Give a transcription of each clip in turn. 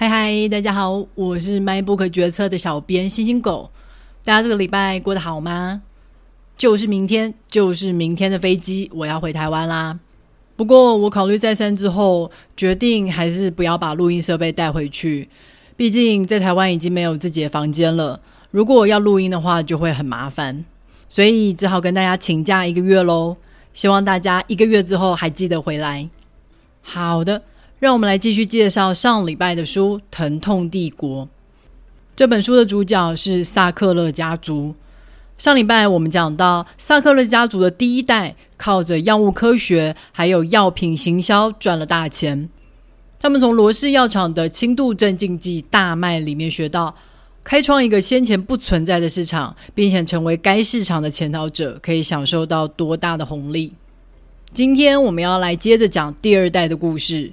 嗨嗨，大家好，我是 MINEBOOK 决策的小编星星狗。大家这个礼拜过得好吗？就是明天，就是明天的飞机，我要回台湾啦。不过我考虑再三之后，决定还是不要把录音设备带回去。毕竟在台湾已经没有自己的房间了，如果要录音的话，就会很麻烦。所以只好跟大家请假一个月喽。希望大家一个月之后还记得回来。好的。让我们来继续介绍上礼拜的书《疼痛帝国》。这本书的主角是萨克勒家族。上礼拜我们讲到，萨克勒家族的第一代靠着药物科学还有药品行销赚了大钱。他们从罗氏药厂的轻度镇静剂大麦里面学到，开创一个先前不存在的市场，并且成为该市场的潜逃者，可以享受到多大的红利。今天我们要来接着讲第二代的故事。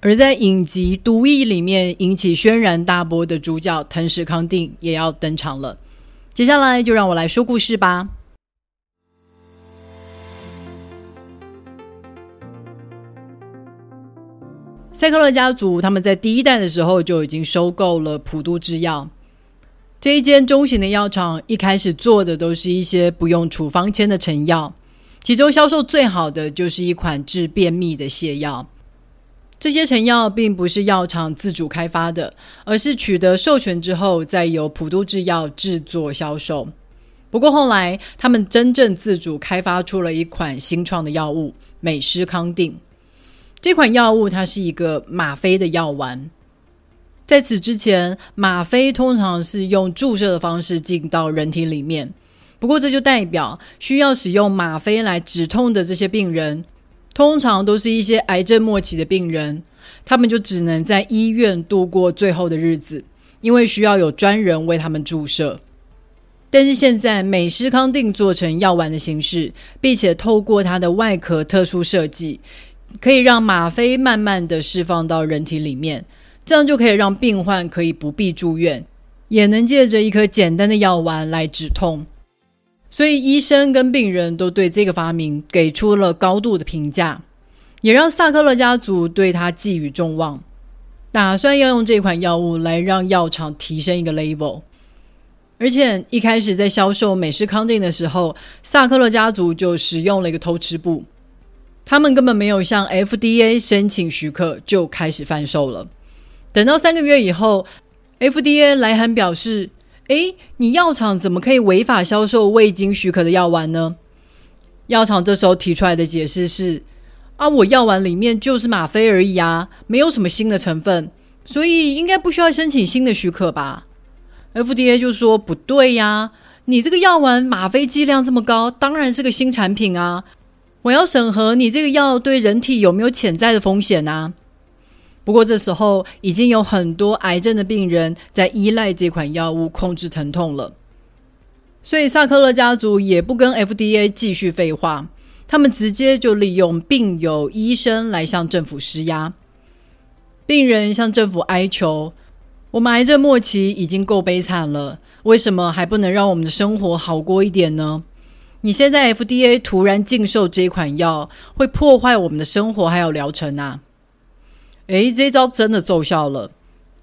而在影集《毒液》里面引起轩然大波的主角藤石康定也要登场了。接下来就让我来说故事吧。萨克勒家族他们在第一代的时候就已经收购了普渡制药这一间中型的药厂，一开始做的都是一些不用处方签的成药，其中销售最好的就是一款治便秘的泻药。这些成药并不是药厂自主开发的，而是取得授权之后，再由普渡制药制作销售。不过后来，他们真正自主开发出了一款新创的药物——美诗康定。这款药物它是一个吗啡的药丸。在此之前，吗啡通常是用注射的方式进到人体里面。不过这就代表需要使用吗啡来止痛的这些病人。通常都是一些癌症末期的病人，他们就只能在医院度过最后的日子，因为需要有专人为他们注射。但是现在美施康定做成药丸的形式，并且透过它的外壳特殊设计，可以让吗啡慢慢的释放到人体里面，这样就可以让病患可以不必住院，也能借着一颗简单的药丸来止痛。所以，医生跟病人都对这个发明给出了高度的评价，也让萨克勒家族对他寄予众望，打算要用这款药物来让药厂提升一个 level。而且，一开始在销售美式康定的时候，萨克勒家族就使用了一个偷吃步，他们根本没有向 FDA 申请许可就开始贩售了。等到三个月以后，FDA 来函表示。诶，你药厂怎么可以违法销售未经许可的药丸呢？药厂这时候提出来的解释是：啊，我药丸里面就是吗啡而已啊，没有什么新的成分，所以应该不需要申请新的许可吧？FDA 就说不对呀，你这个药丸吗啡剂量这么高，当然是个新产品啊，我要审核你这个药对人体有没有潜在的风险啊。不过这时候已经有很多癌症的病人在依赖这款药物控制疼痛了，所以萨克勒家族也不跟 FDA 继续废话，他们直接就利用病友医生来向政府施压。病人向政府哀求：“我们癌症末期已经够悲惨了，为什么还不能让我们的生活好过一点呢？你现在 FDA 突然禁售这款药，会破坏我们的生活还有疗程啊！”诶，这一招真的奏效了。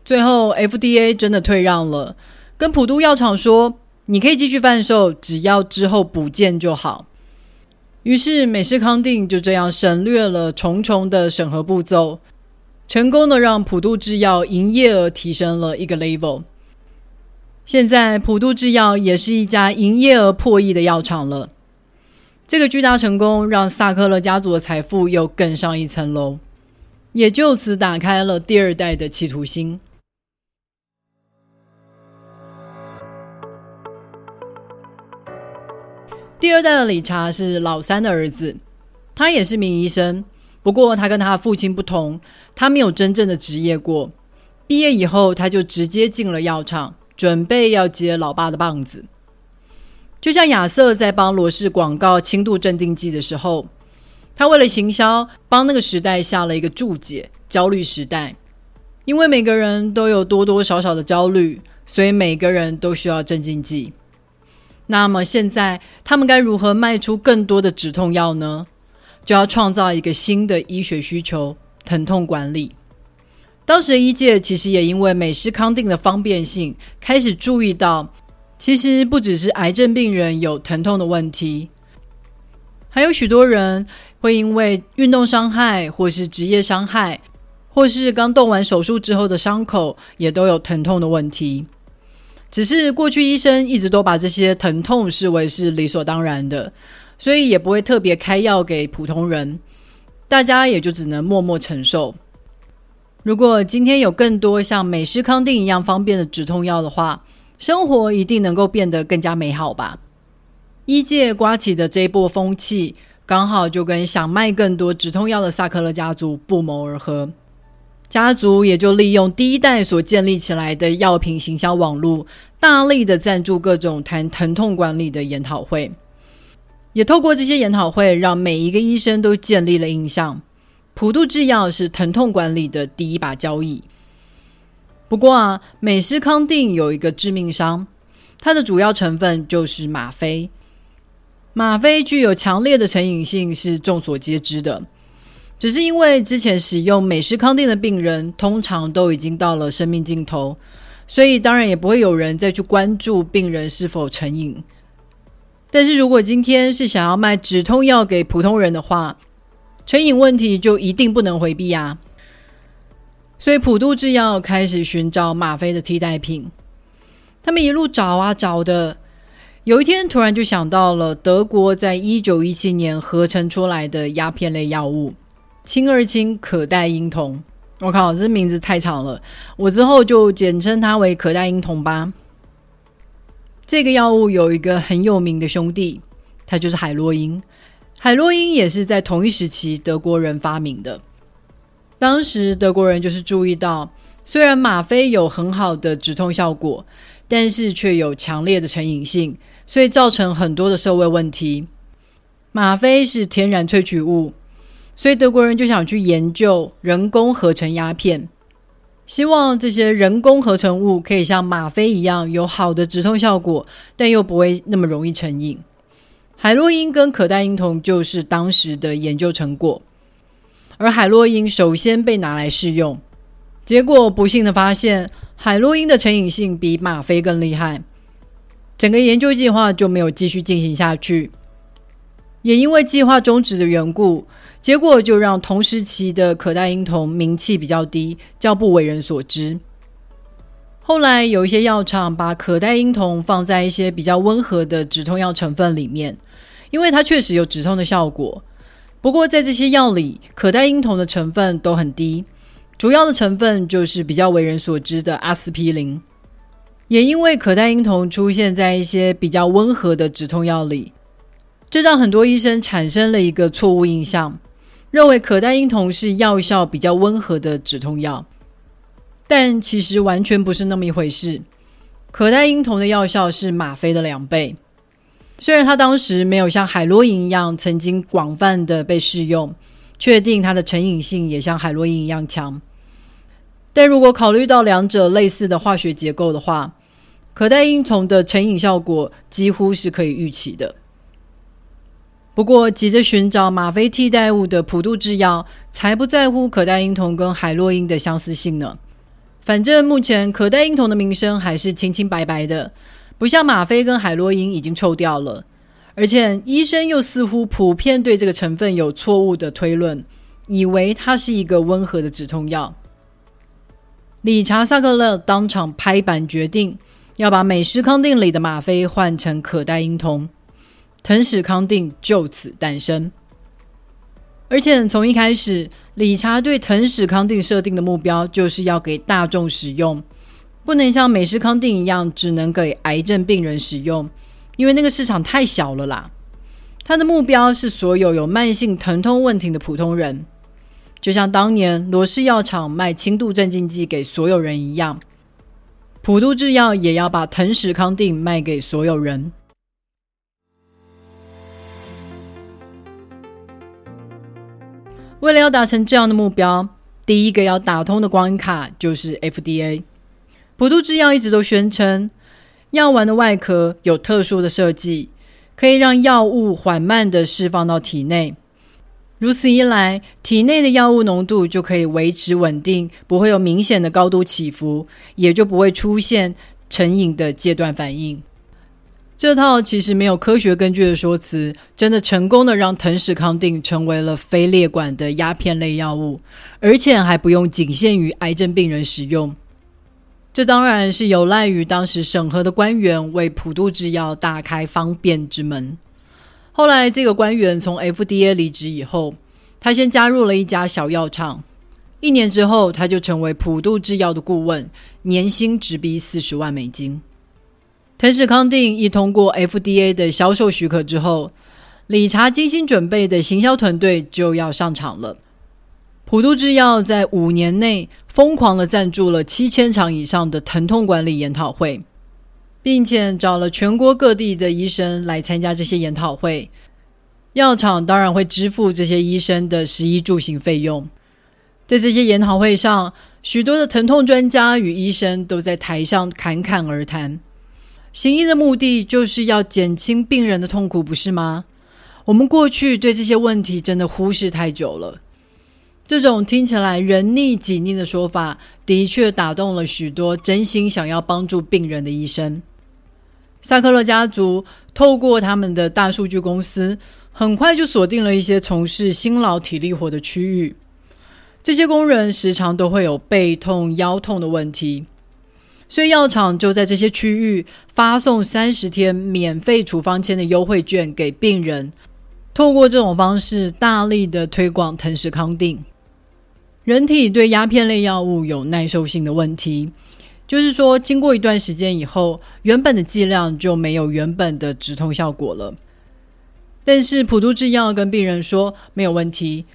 最后，FDA 真的退让了，跟普渡药厂说：“你可以继续贩售，只要之后补件就好。”于是，美式康定就这样省略了重重的审核步骤，成功的让普渡制药营业额提升了一个 level。现在，普渡制药也是一家营业额破亿的药厂了。这个巨大成功让萨克勒家族的财富又更上一层楼。也就此打开了第二代的企图心。第二代的理查是老三的儿子，他也是名医生，不过他跟他父亲不同，他没有真正的职业过。毕业以后，他就直接进了药厂，准备要接老爸的棒子。就像亚瑟在帮罗氏广告轻度镇定剂的时候。他为了行销，帮那个时代下了一个注解：焦虑时代。因为每个人都有多多少少的焦虑，所以每个人都需要镇静剂。那么现在，他们该如何卖出更多的止痛药呢？就要创造一个新的医学需求——疼痛管理。当时的医界其实也因为美式康定的方便性，开始注意到，其实不只是癌症病人有疼痛的问题，还有许多人会因为运动伤害，或是职业伤害，或是刚动完手术之后的伤口，也都有疼痛的问题。只是过去医生一直都把这些疼痛视为是理所当然的，所以也不会特别开药给普通人，大家也就只能默默承受。如果今天有更多像美诗康定一样方便的止痛药的话，生活一定能够变得更加美好吧？医界刮起的这一波风气，刚好就跟想卖更多止痛药的萨克勒家族不谋而合。家族也就利用第一代所建立起来的药品行销网络，大力的赞助各种谈疼痛管理的研讨会，也透过这些研讨会，让每一个医生都建立了印象。普度制药是疼痛管理的第一把交椅。不过啊，美斯康定有一个致命伤，它的主要成分就是吗啡。吗啡具有强烈的成瘾性，是众所皆知的。只是因为之前使用美诗康定的病人通常都已经到了生命尽头，所以当然也不会有人再去关注病人是否成瘾。但是如果今天是想要卖止痛药给普通人的话，成瘾问题就一定不能回避啊！所以普度制药开始寻找吗啡的替代品。他们一路找啊找的，有一天突然就想到了德国在一九一七年合成出来的鸦片类药物氢二氢可待因酮。我靠，这名字太长了，我之后就简称它为可待因酮吧。这个药物有一个很有名的兄弟，它就是海洛因。海洛因也是在同一时期德国人发明的。当时德国人就是注意到，虽然吗啡有很好的止痛效果，但是却有强烈的成瘾性，所以造成很多的社会问题。吗啡是天然萃取物，所以德国人就想去研究人工合成鸦片，希望这些人工合成物可以像吗啡一样有好的止痛效果，但又不会那么容易成瘾。海洛因跟可待因酮就是当时的研究成果，而海洛因首先被拿来试用，结果不幸的发现，海洛因的成瘾性比吗啡更厉害，整个研究计划就没有继续进行下去。也因为计划终止的缘故，结果就让同时期的可待因酮名气比较低，较不为人所知。后来有一些药厂把可待因酮放在一些比较温和的止痛药成分里面。因为它确实有止痛的效果，不过在这些药里，可待因酮的成分都很低，主要的成分就是比较为人所知的阿司匹林。也因为可待因酮出现在一些比较温和的止痛药里，这让很多医生产生了一个错误印象，认为可待因酮是药效比较温和的止痛药，但其实完全不是那么一回事。可待因酮的药效是吗啡的两倍。虽然它当时没有像海洛因一样曾经广泛的被试用，确定它的成瘾性也像海洛因一样强，但如果考虑到两者类似的化学结构的话，可待因酮的成瘾效果几乎是可以预期的。不过，急着寻找吗啡替代物的普度制药才不在乎可待因酮跟海洛因的相似性呢。反正目前可待因酮的名声还是清清白白的。不像吗啡跟海洛因已经臭掉了，而且医生又似乎普遍对这个成分有错误的推论，以为它是一个温和的止痛药。理查萨克勒当场拍板决定，要把美诗康定里的吗啡换成可待因酮，藤史康定就此诞生。而且从一开始，理查对藤史康定设定的目标就是要给大众使用。不能像美诗康定一样，只能给癌症病人使用，因为那个市场太小了啦。他的目标是所有有慢性疼痛问题的普通人，就像当年罗氏药厂卖轻度镇静剂给所有人一样，普度制药也要把疼始康定卖给所有人。为了要达成这样的目标，第一个要打通的关卡就是 FDA。普度制药一直都宣称，药丸的外壳有特殊的设计，可以让药物缓慢地释放到体内，如此一来，体内的药物浓度就可以维持稳定，不会有明显的高度起伏，也就不会出现成瘾的戒断反应。这套其实没有科学根据的说辞，真的成功的让藤氏康定成为了非列管的鸦片类药物，而且还不用仅限于癌症病人使用。这当然是有赖于当时审核的官员为普渡制药大开方便之门。后来，这个官员从 FDA 离职以后，他先加入了一家小药厂。一年之后，他就成为普渡制药的顾问，年薪直逼四十万美金。藤氏康定一通过 FDA 的销售许可之后，理查精心准备的行销团队就要上场了。普渡制药在五年内疯狂的赞助了七千场以上的疼痛管理研讨会。并且找了全国各地的医生来参加这些研讨会，药厂当然会支付这些医生的食衣住行费用。在这些研讨会上，许多的疼痛专家与医生都在台上侃侃而谈。行医的目的就是要减轻病人的痛苦，不是吗？我们过去对这些问题真的忽视太久了。这种听起来人逆己逆的说法，的确打动了许多真心想要帮助病人的医生。萨克勒家族透过他们的大数据公司，很快就锁定了一些从事辛劳体力活的区域。这些工人时常都会有背痛、腰痛的问题，所以药厂就在这些区域发送三十天免费处方签的优惠券给病人，透过这种方式大力的推广藤始康定。人体对鸦片类药物有耐受性的问题。就是说，经过一段时间以后，原本的剂量就没有原本的止痛效果了。但是普渡制药跟病人说没有问题，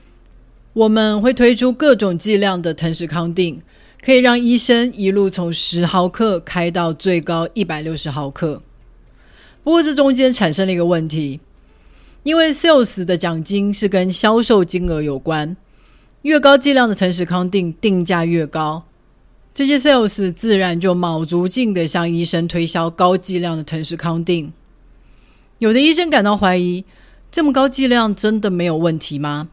我们会推出各种剂量的藤始康定，可以让医生一路从十毫克开到最高一百六十毫克。不过这中间产生了一个问题，因为 sales 的奖金是跟销售金额有关，越高剂量的藤始康定定价越高。这些 sales 自然就卯足劲的向医生推销高剂量的藤氏康定。有的医生感到怀疑，这么高剂量真的没有问题吗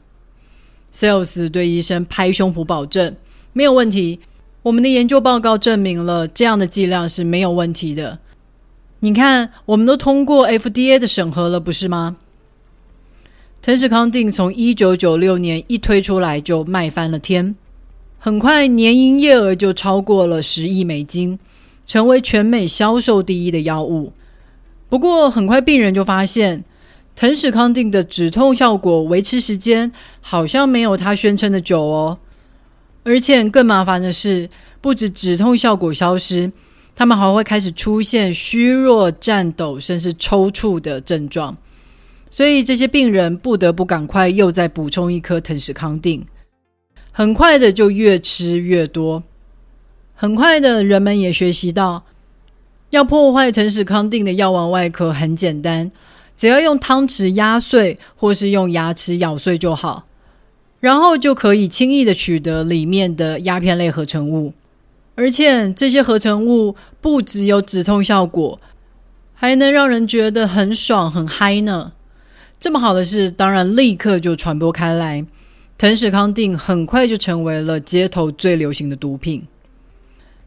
？sales 对医生拍胸脯保证，没有问题。我们的研究报告证明了这样的剂量是没有问题的。你看，我们都通过 FDA 的审核了，不是吗？藤氏康定从一九九六年一推出来就卖翻了天。很快，年营业额就超过了十亿美金，成为全美销售第一的药物。不过，很快病人就发现，藤始康定的止痛效果维持时间好像没有他宣称的久哦。而且更麻烦的是，不止止痛效果消失，他们还会开始出现虚弱、颤抖，甚至抽搐的症状。所以，这些病人不得不赶快又再补充一颗藤始康定。很快的就越吃越多，很快的人们也学习到，要破坏藤始康定的药丸外壳很简单，只要用汤匙压碎或是用牙齿咬碎就好，然后就可以轻易的取得里面的鸦片类合成物，而且这些合成物不只有止痛效果，还能让人觉得很爽很嗨呢。这么好的事，当然立刻就传播开来。藤始康定很快就成为了街头最流行的毒品。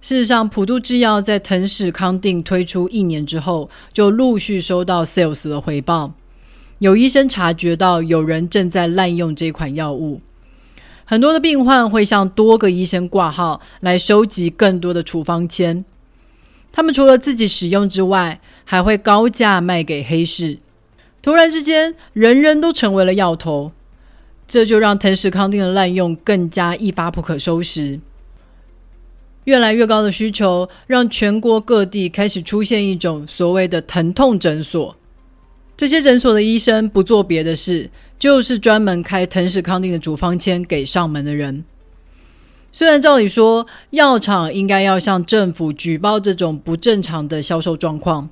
事实上，普渡制药在藤始康定推出一年之后，就陆续收到 sales 的回报。有医生察觉到有人正在滥用这款药物，很多的病患会向多个医生挂号来收集更多的处方签。他们除了自己使用之外，还会高价卖给黑市。突然之间，人人都成为了药头。这就让藤氏康定的滥用更加一发不可收拾。越来越高的需求，让全国各地开始出现一种所谓的疼痛诊所。这些诊所的医生不做别的事，就是专门开藤氏康定的处方签给上门的人。虽然照理说，药厂应该要向政府举报这种不正常的销售状况，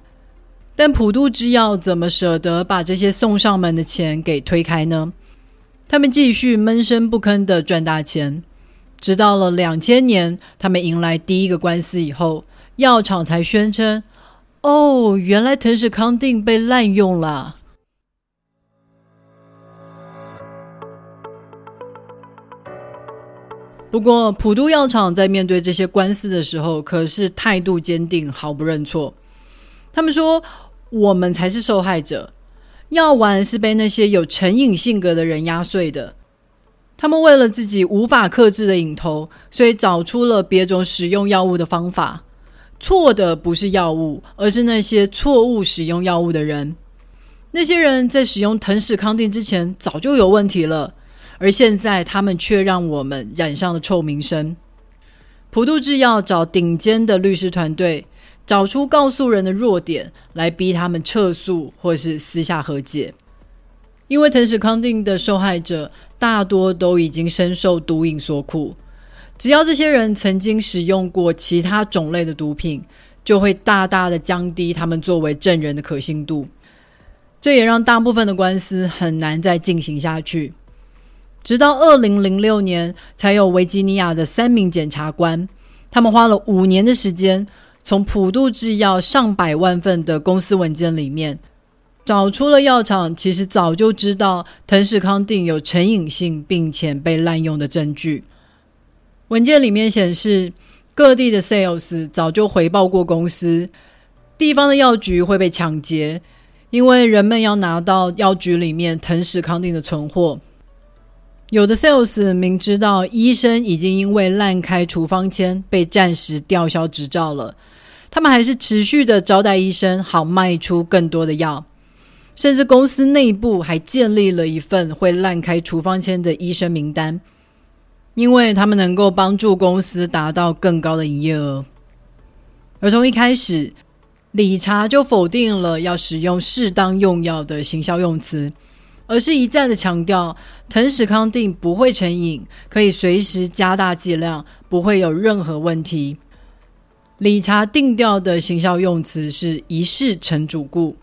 但普渡制药怎么舍得把这些送上门的钱给推开呢？他们继续闷声不吭的赚大钱，直到了两千年，他们迎来第一个官司以后，药厂才宣称：“哦，原来藤始康定被滥用了。”不过，普渡药厂在面对这些官司的时候，可是态度坚定，毫不认错。他们说：“我们才是受害者，药丸是被那些有成瘾性格的人压碎的。他们为了自己无法克制的瘾头，所以找出了别种使用药物的方法。错的不是药物，而是那些错误使用药物的人。那些人在使用藤氏康定之前，早就有问题了。”而现在，他们却让我们染上了臭名声。普渡制药找顶尖的律师团队，找出告诉人的弱点，来逼他们撤诉或是私下和解。因为藤始康定的受害者大多都已经深受毒瘾所苦，只要这些人曾经使用过其他种类的毒品，就会大大的降低他们作为证人的可信度。这也让大部分的官司很难再进行下去。直到二零零六年，才有维吉尼亚的三名检察官，他们花了五年的时间，从普渡制药上百万份的公司文件里面，找出了药厂其实早就知道藤氏康定有成瘾性并且被滥用的证据。文件里面显示，各地的 sales 早就回报过公司，地方的药局会被抢劫，因为人们要拿到药局里面藤氏康定的存货。有的 sales 明知道医生已经因为滥开处方签被暂时吊销执照了，他们还是持续的招待医生，好卖出更多的药。甚至公司内部还建立了一份会滥开处方签的医生名单，因为他们能够帮助公司达到更高的营业额。而从一开始，理查就否定了要使用适当用药的行销用词。而是一再的强调，藤史康定不会成瘾，可以随时加大剂量，不会有任何问题。理查定调的行销用词是“一试成主顾”，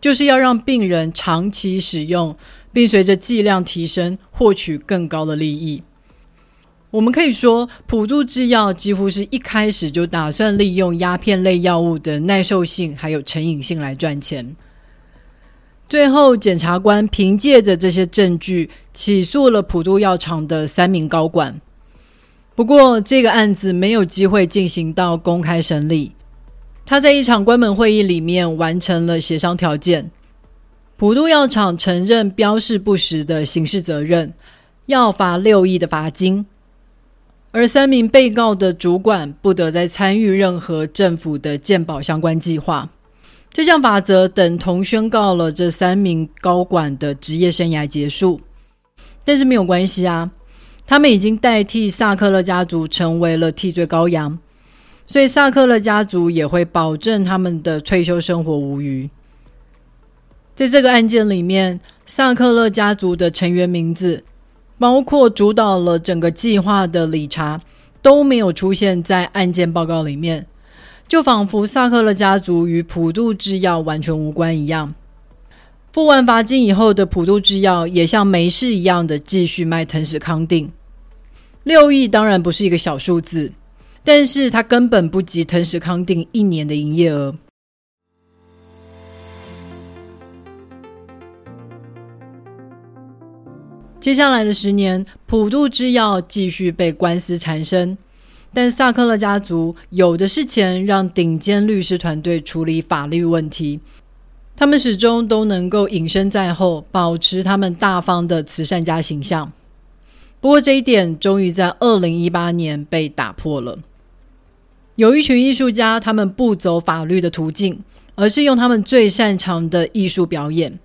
就是要让病人长期使用，并随着剂量提升，获取更高的利益。我们可以说，普渡制药几乎是一开始就打算利用鸦片类药物的耐受性还有成瘾性来赚钱。最后，检察官凭借着这些证据起诉了普渡药厂的三名高管。不过，这个案子没有机会进行到公开审理。他在一场关门会议里面完成了协商条件。普渡药厂承认标示不实的刑事责任，要罚六亿的罚金。而三名被告的主管不得再参与任何政府的健保相关计划。这项法则等同宣告了这三名高管的职业生涯结束，但是没有关系啊，他们已经代替萨克勒家族成为了替罪羔羊，所以萨克勒家族也会保证他们的退休生活无虞。在这个案件里面，萨克勒家族的成员名字，包括主导了整个计划的理查，都没有出现在案件报告里面。就仿佛萨克勒家族与普渡制药完全无关一样。付完罚金以后的普渡制药也像没事一样的继续卖藤始康定。六亿当然不是一个小数字，但是它根本不及藤始康定一年的营业额。接下来的十年，普渡制药继续被官司缠身。但萨克勒家族有的是钱，让顶尖律师团队处理法律问题。他们始终都能够隐身在后，保持他们大方的慈善家形象。不过这一点终于在二零一八年被打破了。有一群艺术家，他们不走法律的途径，而是用他们最擅长的艺术表演。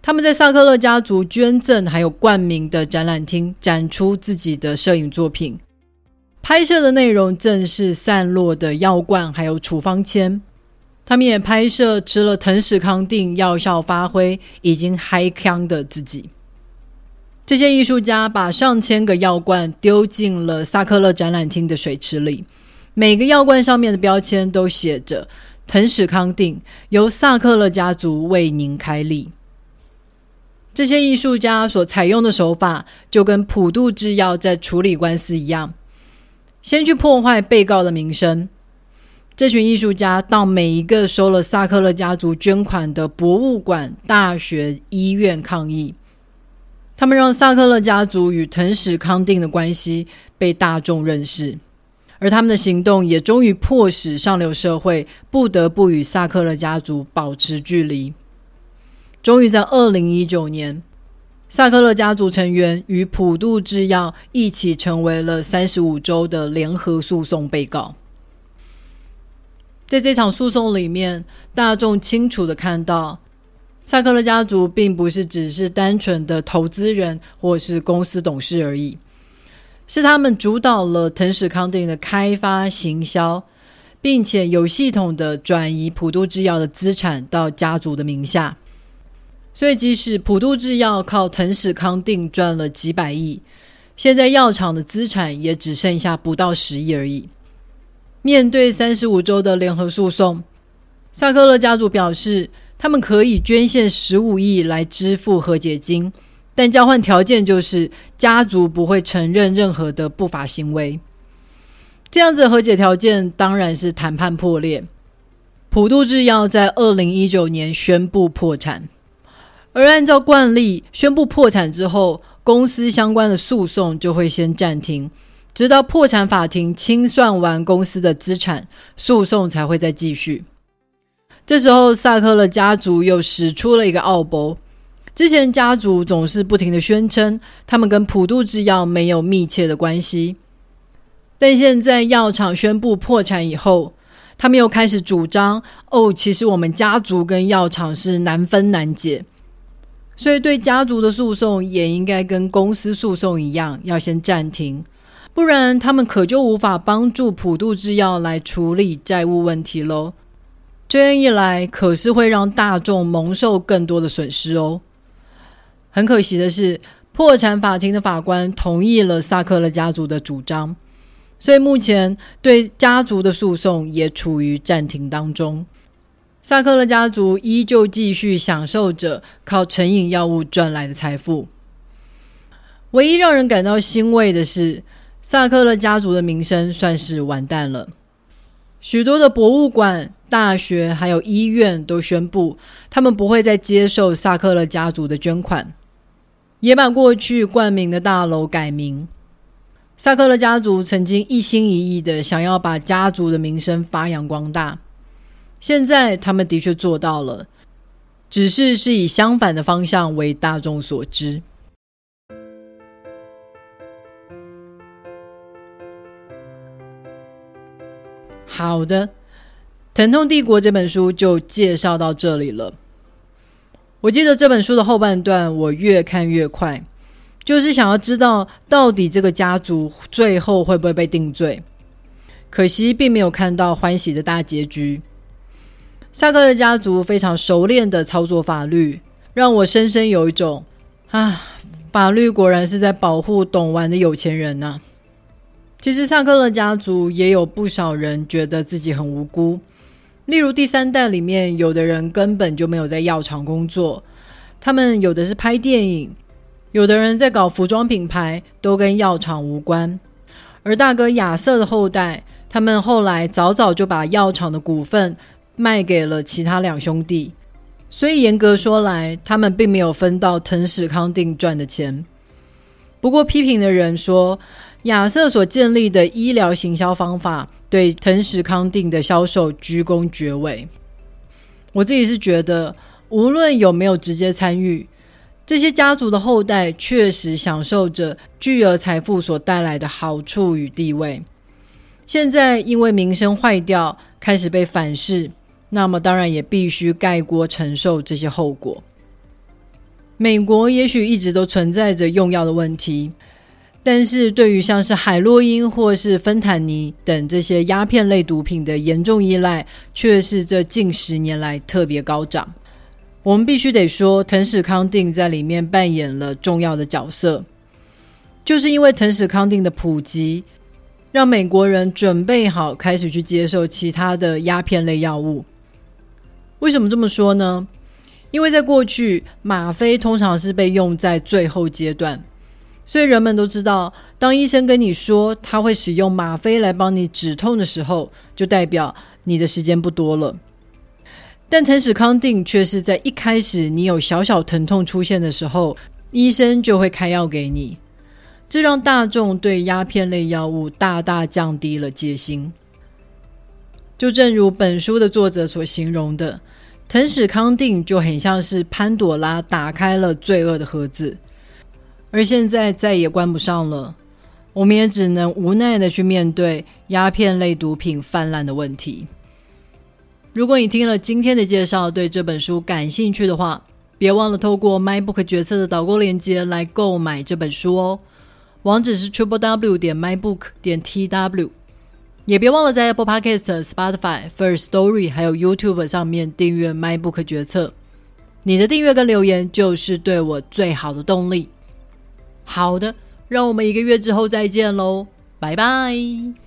他们在萨克勒家族捐赠还有冠名的展览厅展出自己的摄影作品。拍摄的内容正是散落的药罐，还有处方签。他们也拍摄吃了藤始康定药效发挥、已经嗨康的自己。这些艺术家把上千个药罐丢进了萨克勒展览厅的水池里，每个药罐上面的标签都写着“藤始康定由萨克勒家族为您开立”。这些艺术家所采用的手法，就跟普渡制药在处理官司一样。先去破坏被告的名声。这群艺术家到每一个收了萨克勒家族捐款的博物馆、大学、医院抗议。他们让萨克勒家族与藤史康定的关系被大众认识，而他们的行动也终于迫使上流社会不得不与萨克勒家族保持距离。终于在二零一九年，萨克勒家族成员与普渡制药一起成为了三十五州的联合诉讼被告。在这场诉讼里面，大众清楚地看到，萨克勒家族并不是只是单纯的投资人或是公司董事而已，是他们主导了腾史康定的开发行销，并且有系统地转移普渡制药的资产到家族的名下。所以，即使普渡制药靠腾史康定赚了几百亿，现在药厂的资产也只剩下不到十亿而已。面对三十五州的联合诉讼，萨克勒家族表示，他们可以捐献十五亿来支付和解金，但交换条件就是家族不会承认任何的不法行为。这样子的和解条件当然是谈判破裂。普渡制药在二零一九年宣布破产，而按照惯例，宣布破产之后，公司相关的诉讼就会先暂停。直到破产法庭清算完公司的资产，诉讼才会再继续。这时候，萨克勒家族又使出了一个奥博。之前家族总是不停的宣称，他们跟普渡制药没有密切的关系。但现在药厂宣布破产以后，他们又开始主张：哦，其实我们家族跟药厂是难分难解。所以，对家族的诉讼也应该跟公司诉讼一样，要先暂停。不然，他们可就无法帮助普渡制药来处理债务问题喽。这样一来，可是会让大众蒙受更多的损失哦。很可惜的是，破产法庭的法官同意了萨克勒家族的主张，所以目前对家族的诉讼也处于暂停当中。萨克勒家族依旧继续享受着靠成瘾药物赚来的财富。唯一让人感到欣慰的是，萨克勒家族的名声算是完蛋了。许多的博物馆、大学还有医院都宣布，他们不会再接受萨克勒家族的捐款，也把过去冠名的大楼改名。萨克勒家族曾经一心一意的想要把家族的名声发扬光大，现在他们的确做到了，只是是以相反的方向为大众所知。好的，《疼痛帝国》这本书就介绍到这里了。我记得这本书的后半段，我越看越快，就是想要知道到底这个家族最后会不会被定罪。可惜并没有看到欢喜的大结局。萨克的家族非常熟练的操作法律，让我深深有一种啊，法律果然是在保护懂玩的有钱人呐、其实萨克勒家族也有不少人觉得自己很无辜，例如第三代里面，有的人根本就没有在药厂工作，他们有的是拍电影，有的人在搞服装品牌，都跟药厂无关。而大哥亚瑟的后代，他们后来早早就把药厂的股份卖给了其他两兄弟，所以严格说来，他们并没有分到腾史康定赚的钱。不过批评的人说，亚瑟所建立的医疗行销方法对腾史康定的销售居功厥伟。我自己是觉得，无论有没有直接参与，这些家族的后代确实享受着巨额财富所带来的好处与地位。现在因为名声坏掉，开始被反噬，那么当然也必须盖锅承受这些后果。美国也许一直都存在着用药的问题。但是对于像是海洛因或是芬坦尼等这些鸦片类毒品的严重依赖，却是这近十年来特别高涨。我们必须得说，腾史康定在里面扮演了重要的角色，就是因为腾史康定的普及，让美国人准备好开始去接受其他的鸦片类药物。为什么这么说呢？因为在过去，吗啡通常是被用在最后阶段。所以人们都知道，当医生跟你说他会使用吗啡来帮你止痛的时候，就代表你的时间不多了。但腾史康定却是在一开始你有小小疼痛出现的时候，医生就会开药给你。这让大众对鸦片类药物大大降低了戒心。就正如本书的作者所形容的，藤史康定就很像是潘朵拉打开了罪恶的盒子，而现在再也关不上了。我们也只能无奈的去面对鸦片类毒品泛滥的问题。如果你听了今天的介绍，对这本书感兴趣的话，别忘了透过 MyBook 决策的导购链接来购买这本书哦。网址是 triple w 点 mybook 点 tw。也别忘了在 Apple Podcast、Spotify、First Story 还有 YouTube 上面订阅 MyBook 决策。你的订阅跟留言就是对我最好的动力。好的。让我们一个月之后再见喽，拜拜。